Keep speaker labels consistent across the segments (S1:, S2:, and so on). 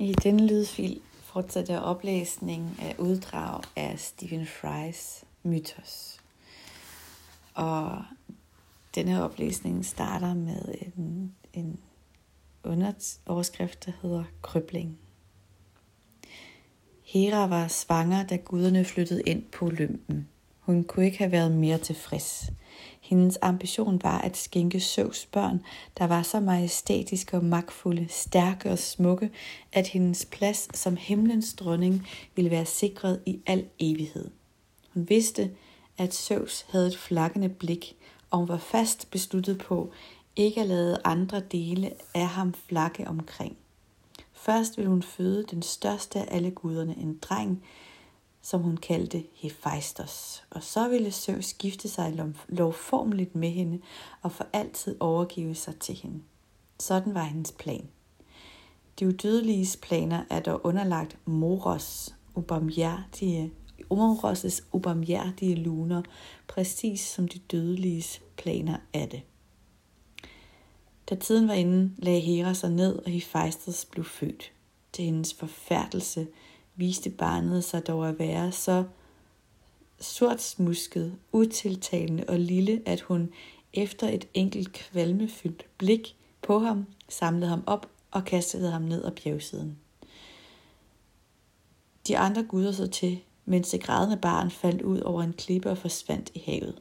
S1: I denne lydfil fortsætter oplæsningen af uddrag af Stephen Fry's Mythos. Og denne oplæsning starter med en, en underoverskrift, der hedder Krybling. Hera var svanger, da guderne flyttede ind på Olympen. Hun kunne ikke have været mere tilfreds. Hendes ambition var at skænke Søvs børn, der var så majestætiske og magtfulde, stærke og smukke, at hendes plads som himlens dronning ville være sikret i al evighed. Hun vidste, at Søvs havde et flakkende blik, og hun var fast besluttet på ikke at lade andre dele af ham flakke omkring. Først ville hun føde den største af alle guderne, en dreng, som hun kaldte Hephaistos, og så ville Zeus gifte sig lovformeligt med hende og for altid overgive sig til hende. Sådan var hendes plan. De udødeliges planer er dog underlagt Moros ubarmhjertige, Moros' ubarmhjertige luner, præcis som de dødeliges planer er det. Da tiden var inde, lagde Hera sig ned, og Hephaistos blev født. Til hendes forfærdelse viste barnet sig dog at være så sortsmusket, utiltalende og lille, at hun efter et enkelt kvalmefyldt blik på ham, samlede ham op og kastede ham ned ad bjergsiden. De andre guder så til, mens det grædende barn faldt ud over en klippe og forsvandt i havet.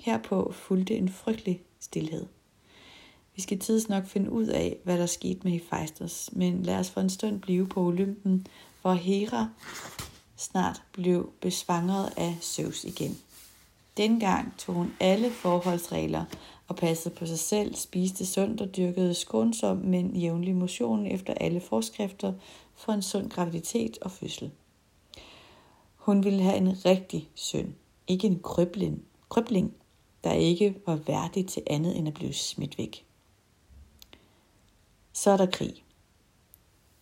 S1: Herpå fulgte en frygtelig stillhed. Vi skal tids nok finde ud af, hvad der skete med Hephaistos, men lad os for en stund blive på Olympen hvor Hera snart blev besvangret af Zeus igen. Dengang tog hun alle forholdsregler og passede på sig selv, spiste sundt og dyrkede skånsom, men jævnlig motion efter alle forskrifter for en sund graviditet og fødsel. Hun ville have en rigtig søn, ikke en krybling, krybling der ikke var værdig til andet end at blive smidt væk. Så er der krig.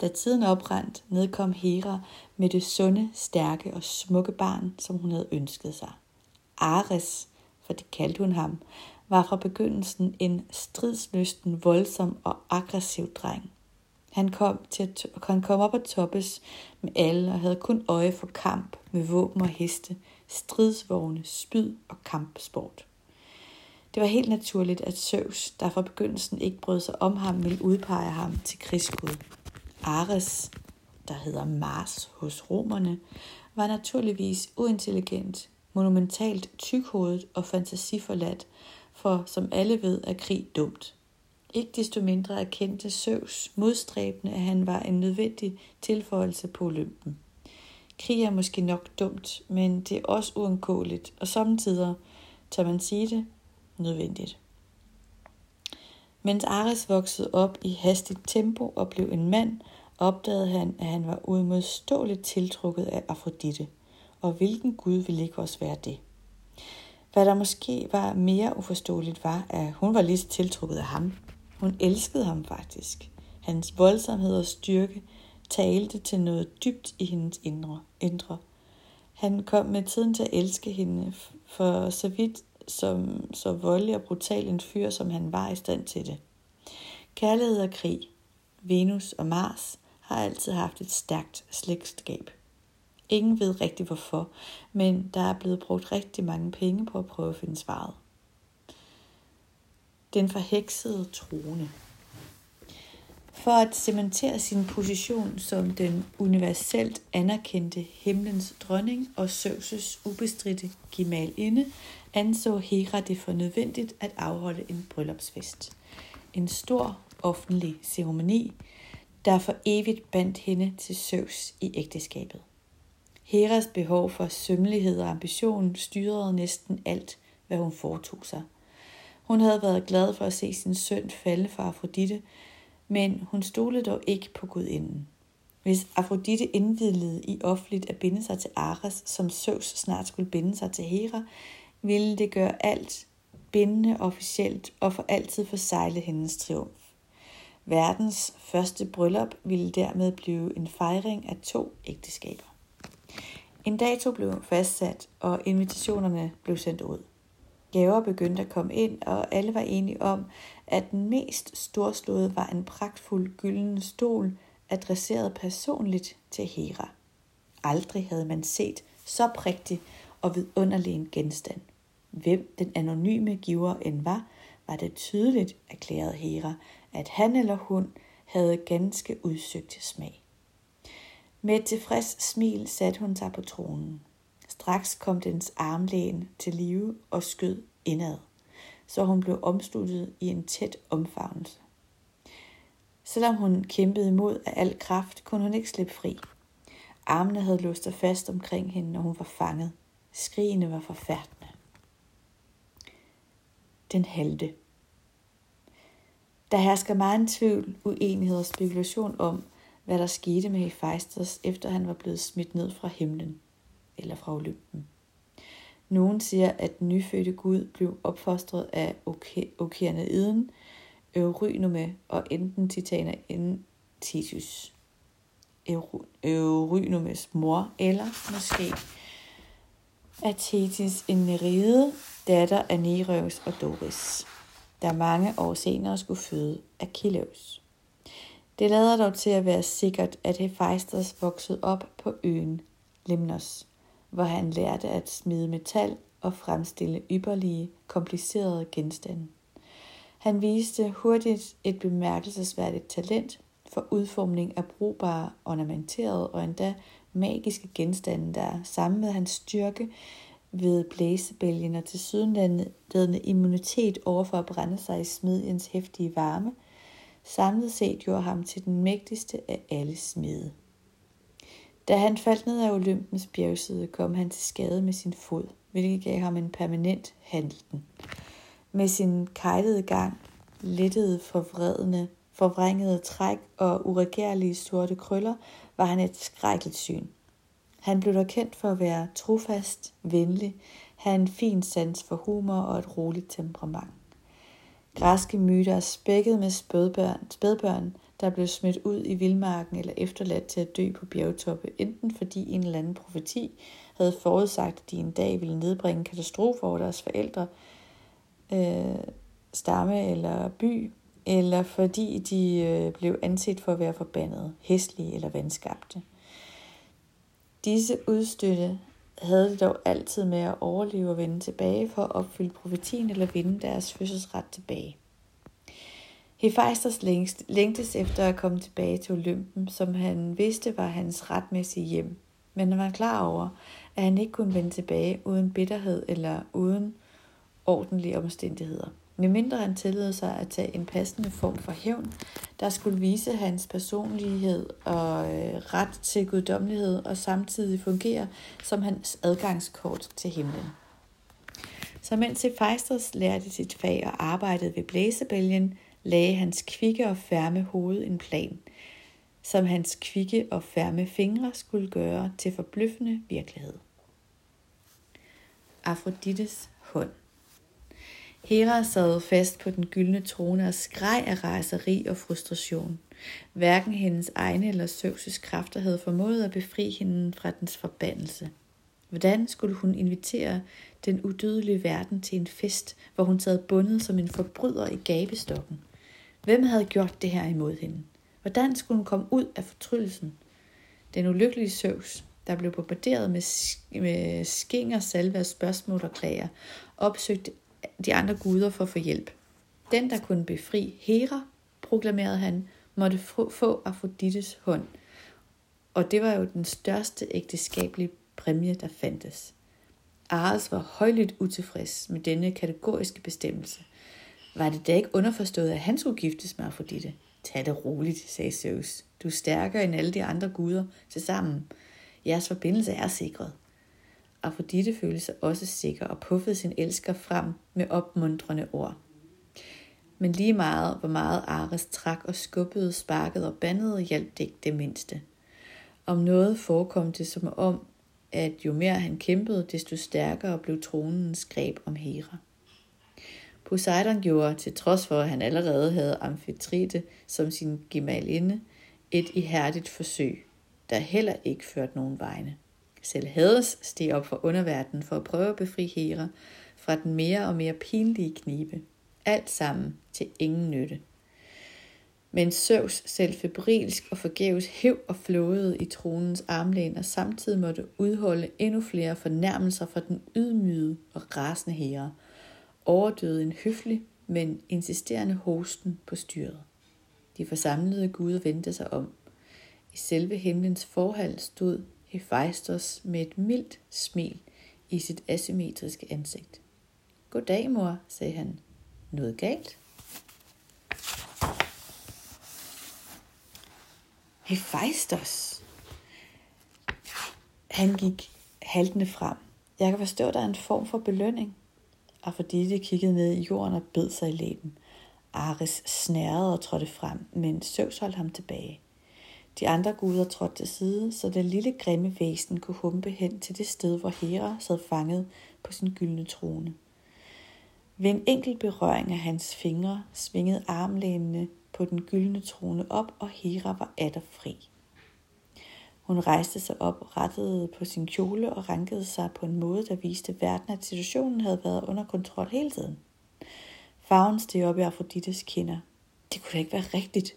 S1: Da tiden oprandt, nedkom Hera med det sunde, stærke og smukke barn, som hun havde ønsket sig. Ares, for det kaldte hun ham, var fra begyndelsen en stridslysten, voldsom og aggressiv dreng. Han kom, til at, han kom op at toppes med alle og havde kun øje for kamp med våben og heste, stridsvogne, spyd og kampsport. Det var helt naturligt, at Zeus, der fra begyndelsen ikke brød sig om ham, ville udpege ham til krigsgud. Ares, der hedder Mars hos romerne, var naturligvis uintelligent, monumentalt tykhovedet og fantasiforladt, for som alle ved er krig dumt. Ikke desto mindre erkendte Zeus modstræbende, at han var en nødvendig tilføjelse på Olympen. Krig er måske nok dumt, men det er også uundgåeligt, og samtidig, tør man sige det, nødvendigt. Mens Ares voksede op i hastigt tempo og blev en mand, opdagede han, at han var uimodståeligt tiltrukket af Afrodite. Og hvilken Gud ville ikke også være det? Hvad der måske var mere uforståeligt var, at hun var lige så tiltrukket af ham. Hun elskede ham faktisk. Hans voldsomhed og styrke talte til noget dybt i hendes indre. indre. Han kom med tiden til at elske hende, for så vidt som så voldelig og brutal en fyr, som han var i stand til det. Kærlighed og krig, Venus og Mars har altid haft et stærkt slægtskab. Ingen ved rigtig hvorfor, men der er blevet brugt rigtig mange penge på at prøve at finde svaret. Den forheksede trone. For at cementere sin position som den universelt anerkendte himlens dronning og Zeus' ubestridte gemalinde, anså Hera det for nødvendigt at afholde en bryllupsfest. En stor offentlig ceremoni, der for evigt bandt hende til Zeus i ægteskabet. Heras behov for sømmelighed og ambition styrede næsten alt, hvad hun foretog sig. Hun havde været glad for at se sin søn falde for Afrodite, men hun stolede dog ikke på gudinden. Hvis Afrodite indvidlede i offentligt at binde sig til Ares, som Zeus snart skulle binde sig til Hera, ville det gøre alt bindende officielt og for altid forsejle hendes triumf. Verdens første bryllup ville dermed blive en fejring af to ægteskaber. En dato blev fastsat, og invitationerne blev sendt ud. Gaver begyndte at komme ind, og alle var enige om, at den mest storslåede var en pragtfuld gylden stol adresseret personligt til Hera. Aldrig havde man set så prægtig og vidunderlig en genstand. Hvem den anonyme giver end var, var det tydeligt, erklærede Hera, at han eller hun havde ganske udsøgt smag. Med et tilfreds smil satte hun sig på tronen. Straks kom dens armlæn til live og skød indad, så hun blev omsluttet i en tæt omfavnelse. Selvom hun kæmpede imod af al kraft, kunne hun ikke slippe fri. Armene havde låst sig fast omkring hende, når hun var fanget. Skrigene var forfærdende. Den halte. Der hersker meget tvivl, uenighed og spekulation om, hvad der skete med Hephaistos, efter han var blevet smidt ned fra himlen, eller fra Olympen. Nogen siger, at den nyfødte Gud blev opfostret af Okeanaiden, Eurynume og enten Titaner inden Titus. Eurynumes mor, eller måske af Thetis en Neride, datter af Nereus og Doris, der mange år senere skulle føde Achilleus. Det lader dog til at være sikkert, at Hephaistos voksede op på øen Lemnos, hvor han lærte at smide metal og fremstille ypperlige, komplicerede genstande. Han viste hurtigt et bemærkelsesværdigt talent for udformning af brugbare, ornamenterede og endda magiske genstande, der sammen med hans styrke ved blæsebælgen og til sydenlandende immunitet overfor at brænde sig i smedjens hæftige varme, samlet set gjorde ham til den mægtigste af alle smede. Da han faldt ned af Olympens bjergside, kom han til skade med sin fod, hvilket gav ham en permanent handelten. Med sin kejlede gang, lettede forvredende, forvrængede træk og uregerlige sorte krøller, var han et skrækkeligt syn. Han blev dog kendt for at være trofast, venlig, have en fin sans for humor og et roligt temperament. Græske myter er spækket med spædbørn, spædbørn, der blev smidt ud i vildmarken eller efterladt til at dø på bjergtoppe, enten fordi en eller anden profeti havde forudsagt, at de en dag ville nedbringe katastrofer over deres forældre, øh, stamme eller by, eller fordi de øh, blev anset for at være forbandede, hæslige eller vandskabte. Disse udstøtte havde det dog altid med at overleve og vende tilbage for at opfylde profetien eller vinde deres fødselsret tilbage. Hephaistos længtes efter at komme tilbage til Olympen, som han vidste var hans retmæssige hjem, men han var klar over, at han ikke kunne vende tilbage uden bitterhed eller uden ordentlige omstændigheder medmindre han tillod sig at tage en passende form for hævn, der skulle vise hans personlighed og øh, ret til guddommelighed og samtidig fungere som hans adgangskort til himlen. Så mens Hephaistos lærte sit fag og arbejdede ved blæsebælgen, lagde hans kvikke og færme hoved en plan, som hans kvikke og færme fingre skulle gøre til forbløffende virkelighed. Afrodites hånd Hera sad fast på den gyldne trone og skreg af raseri og frustration. Hverken hendes egne eller Zeus' kræfter havde formået at befri hende fra dens forbandelse. Hvordan skulle hun invitere den udødelige verden til en fest, hvor hun sad bundet som en forbryder i gabestokken? Hvem havde gjort det her imod hende? Hvordan skulle hun komme ud af fortryllelsen? Den ulykkelige Zeus, der blev bombarderet med, med skinger, salve af spørgsmål og klager, opsøgte de andre guder for at få hjælp. Den, der kunne befri Hera, proklamerede han, måtte få Afrodites hånd. Og det var jo den største ægteskabelige præmie, der fandtes. Ares var højligt utilfreds med denne kategoriske bestemmelse. Var det da ikke underforstået, at han skulle giftes med Afrodite? Tag det roligt, sagde Zeus. Du er stærkere end alle de andre guder til sammen. Jeres forbindelse er sikret. Afrodite følte sig også sikker og puffede sin elsker frem med opmuntrende ord. Men lige meget, hvor meget Ares trak og skubbede, sparkede og bandede, hjalp det ikke det mindste. Om noget forekom det som om, at jo mere han kæmpede, desto stærkere blev tronens greb om Hera. Poseidon gjorde, til trods for at han allerede havde Amfitrite som sin gemalinde, et ihærdigt forsøg, der heller ikke førte nogen vegne. Selv Hades steg op fra underverdenen for at prøve at befri Hera fra den mere og mere pinlige knibe. Alt sammen til ingen nytte. Men Søvs selv febrilsk og forgæves hæv og flåede i tronens armlæn og samtidig måtte udholde endnu flere fornærmelser fra den ydmyge og rasende herre, overdøde en høflig, men insisterende hosten på styret. De forsamlede guder vendte sig om. I selve himlens forhal stod Hephaistos med et mildt smil i sit asymmetriske ansigt. Goddag, mor, sagde han. Noget galt? Hephaistos. Han gik haltende frem. Jeg kan forstå, at der er en form for belønning. Afrodite kiggede ned i jorden og bed sig i læben. Ares snærede og trådte frem, men Zeus holdt ham tilbage. De andre guder trådte til side, så det lille grimme væsen kunne humpe hen til det sted, hvor Hera sad fanget på sin gyldne trone. Ved en enkelt berøring af hans fingre svingede armlænene på den gyldne trone op, og Hera var atter fri. Hun rejste sig op, rettede på sin kjole og rankede sig på en måde, der viste verden, at situationen havde været under kontrol hele tiden. Farven steg op i Afrodites kinder. Det kunne da ikke være rigtigt.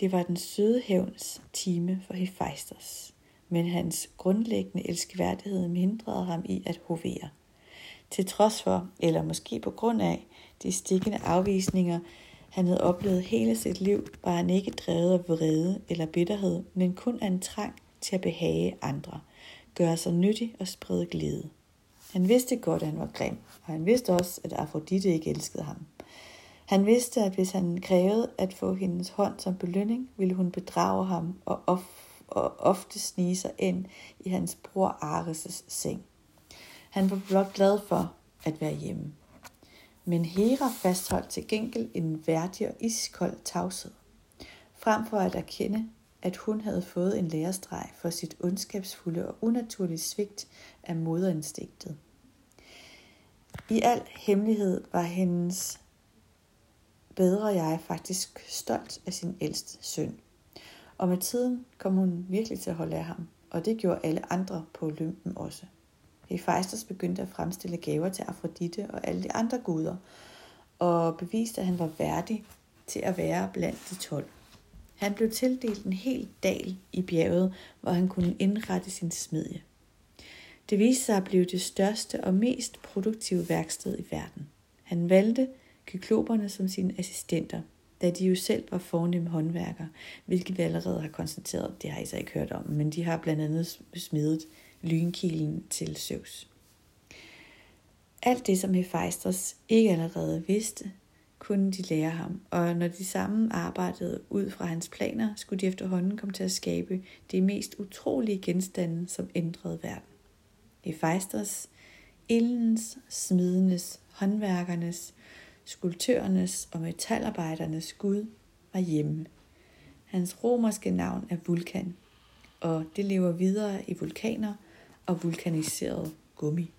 S1: Det var den søde hævns time for Hephaistos, men hans grundlæggende elskeværdighed mindrede ham i at hovere. Til trods for, eller måske på grund af, de stikkende afvisninger, han havde oplevet hele sit liv, var han ikke drevet af vrede eller bitterhed, men kun af en trang til at behage andre, gøre sig nyttig og sprede glæde. Han vidste godt, at han var grim, og han vidste også, at Afrodite ikke elskede ham. Han vidste, at hvis han krævede at få hendes hånd som belønning, ville hun bedrage ham og, of- og ofte snige sig ind i hans bror Ares' seng. Han var blot glad for at være hjemme. Men Hera fastholdt til gengæld en værdig og iskold tavshed, frem for at erkende, at hun havde fået en lærestreg for sit ondskabsfulde og unaturlige svigt af moderinstinktet. I al hemmelighed var hendes bedre jeg faktisk stolt af sin ældste søn. Og med tiden kom hun virkelig til at holde af ham, og det gjorde alle andre på Olympen også. Hephaistos begyndte at fremstille gaver til Afrodite og alle de andre guder, og beviste, at han var værdig til at være blandt de tolv. Han blev tildelt en hel dal i bjerget, hvor han kunne indrette sin smedje. Det viste sig at blive det største og mest produktive værksted i verden. Han valgte kykloperne som sine assistenter, da de jo selv var fornemme håndværkere, hvilket vi allerede har konstateret, det har I så ikke hørt om, men de har blandt andet smedet lynkilen til Zeus. Alt det, som Hephaistos ikke allerede vidste, kunne de lære ham, og når de sammen arbejdede ud fra hans planer, skulle de efterhånden komme til at skabe de mest utrolige genstande, som ændrede verden. Hephaistos, ildens, smidenes, håndværkernes, skulptørernes og metalarbejdernes gud var hjemme. Hans romerske navn er Vulkan, og det lever videre i vulkaner og vulkaniseret gummi.